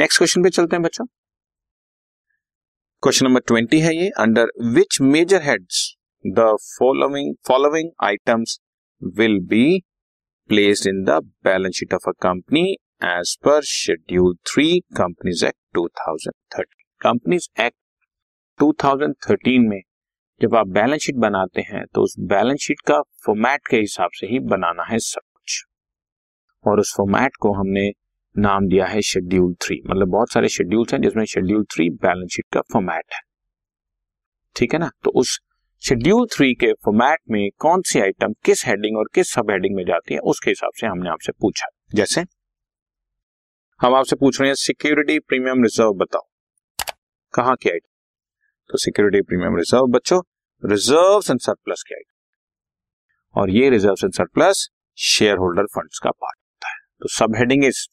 Next question पे चलते हैं बच्चों। क्वेश्चन नंबर ट्वेंटी है ये। Under which major heads the following following items will be placed in the balance sheet of a company as per schedule three Companies Act two thousand thirteen Companies Act 2013 में जब आप balance sheet बनाते हैं तो उस balance sheet का format के हिसाब से ही बनाना है सब कुछ। और उस फॉर्मेट को हमने नाम दिया है शेड्यूल थ्री मतलब बहुत सारे शेड्यूल्स हैं जिसमें शेड्यूल थ्री बैलेंस शीट का फॉर्मेट है। ठीक है ना? तो उस शेड्यूल थ्री के फॉर्मेट में कौन सी आइटम किस हेडिंग और किस सब हेडिंग में जाती है, उसके हिसाब से हमने आपसे पूछा। जैसे हम आपसे पूछ रहे हैं सिक्योरिटी प्रीमियम रिज़र्व बताओ। कहाँ की आइटम तो सिक्योरिटी प्रीमियम रिज़र्व बच्चों रिज़र्व एंड सरप्लस की आइटम और ये reserve and surplus shareholder fund का पार्ट होता है। तो sub heading is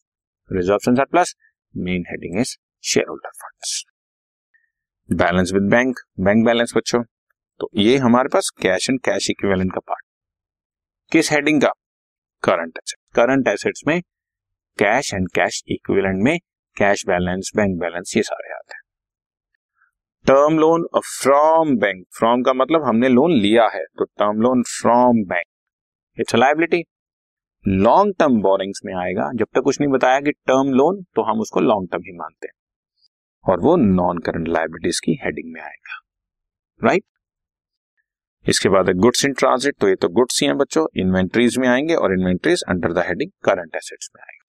reserve surplus main heading is shareholder funds balance with bank bank balance बच्चों तो ये हमारे पास कैश एंड कैश इक्विवेलेंट का पार्ट किस हेडिंग का? करंट एसेट करंट एसेट्स में कैश एंड कैश इक्विवेलेंट में कैश बैलेंस बैंक बैलेंस ये सारे आते हैं. Term loan from bank from का मतलब हमने लोन लिया है तो term loan from bank it's liability long term borrowings में आएगा। जब तक कुछ नहीं बताया कि टर्म लोन तो हम उसको लॉन्ग टर्म ही मानते हैं। और वो नॉन करंट लाइबिलिटीज की हेडिंग में आएगा। Right right? इसके बाद गुड्स इन ट्रांजिट तो ये तो गुड्स ही हैं बच्चों। इन्वेंट्रीज में आएँगे और inventories under the heading current assets में आएगा।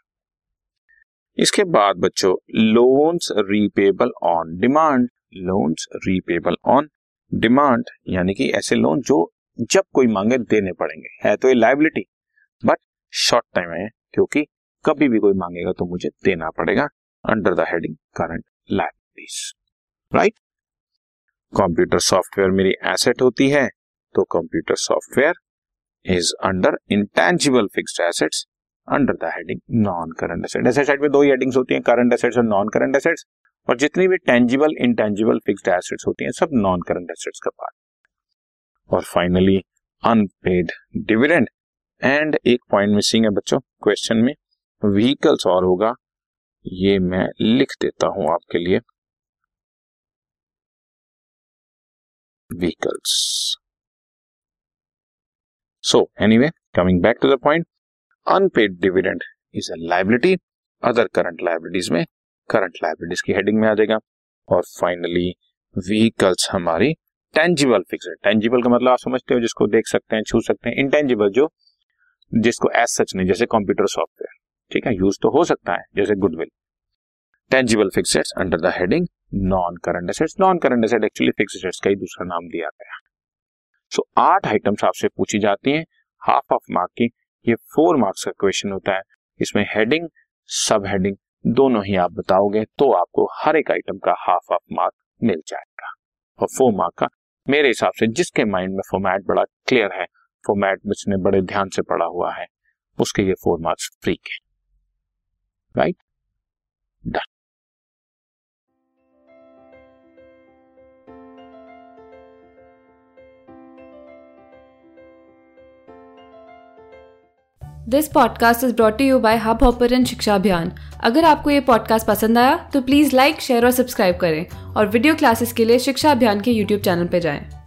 इसके बाद बच्चों loans repayable on demand loans repayable on demand यानी कि ऐसे लोन जो जब कोई मांगे, देने पड़ेंगे। है तो ये लाइबिलिटी बट शॉर्ट टाइम है, क्योंकि कभी भी कोई मांगेगा तो मुझे देना पड़ेगा under the heading current liabilities right computer software मेरी एसेट होती है तो computer software is under intangible fixed assets under the heading non current asset asset side में दो ही हेडिंग्स होती हैं करंट एसेट्स और नॉन करंट एसेट्स और जितनी भी टेंजिबल इंटेंजिबल फिक्स्ड एसेट्स होती हैं, सब नॉन करंट एसेट्स का पार्ट और फाइनली अनपेड डिविडेंड एंड एक पॉइंट मिसिंग है बच्चों क्वेश्चन में व्हीकल्स और होगा, ये मैं लिख देता हूँ आपके लिए। Vehicles so anyway coming back to the point unpaid dividend is a liability other current liabilities में करंट लाइबिलिटीज की हेडिंग में आ जाएगा। और फाइनली व्हीकल्स हमारी टेंजिबल फिक्स टेंजिबल का मतलब आप समझते हो, जिसको देख सकते हैं, छू सकते हैं। इंटेंजिबल जो जिसको एज सच नहीं, जैसे कंप्यूटर सॉफ्टवेयर ठीक है? यूज़ तो हो सकता है, जैसे goodwill tangible fix under the heading non current assets non current asset actually fix assets का ही दूसरा नाम दिया गया सो आठ आइटम्स आपसे पूछी जाती हैं। हाफ़ ऑफ़ मार्क की ये फोर मार्क्स का क्वेश्चन होता है। इसमें हेडिंग सब हेडिंग दोनों ही आप बताओगे तो आपको हर एक आइटम का हाफ़ ऑफ़ मार्क मिल जाएगा। और फोर मार्क का, मेरे हिसाब से जिसके माइंड में फॉर्मेट बड़ा क्लियर है फॉर्मेट जिसने बड़े ध्यान से पढ़ा हुआ है। उसके ये फोर मार्क्स फ्री के right done this podcast is brought you by Hubhopper शिक्षा अभियान अगर आपको ये पॉडकास्ट पसंद आया तो प्लीज़ लाइक शेयर और सब्सक्राइब करें। और वीडियो क्लासेस के लिए शिक्षा अभियान के यूट्यूब चैनल पर जाएँ।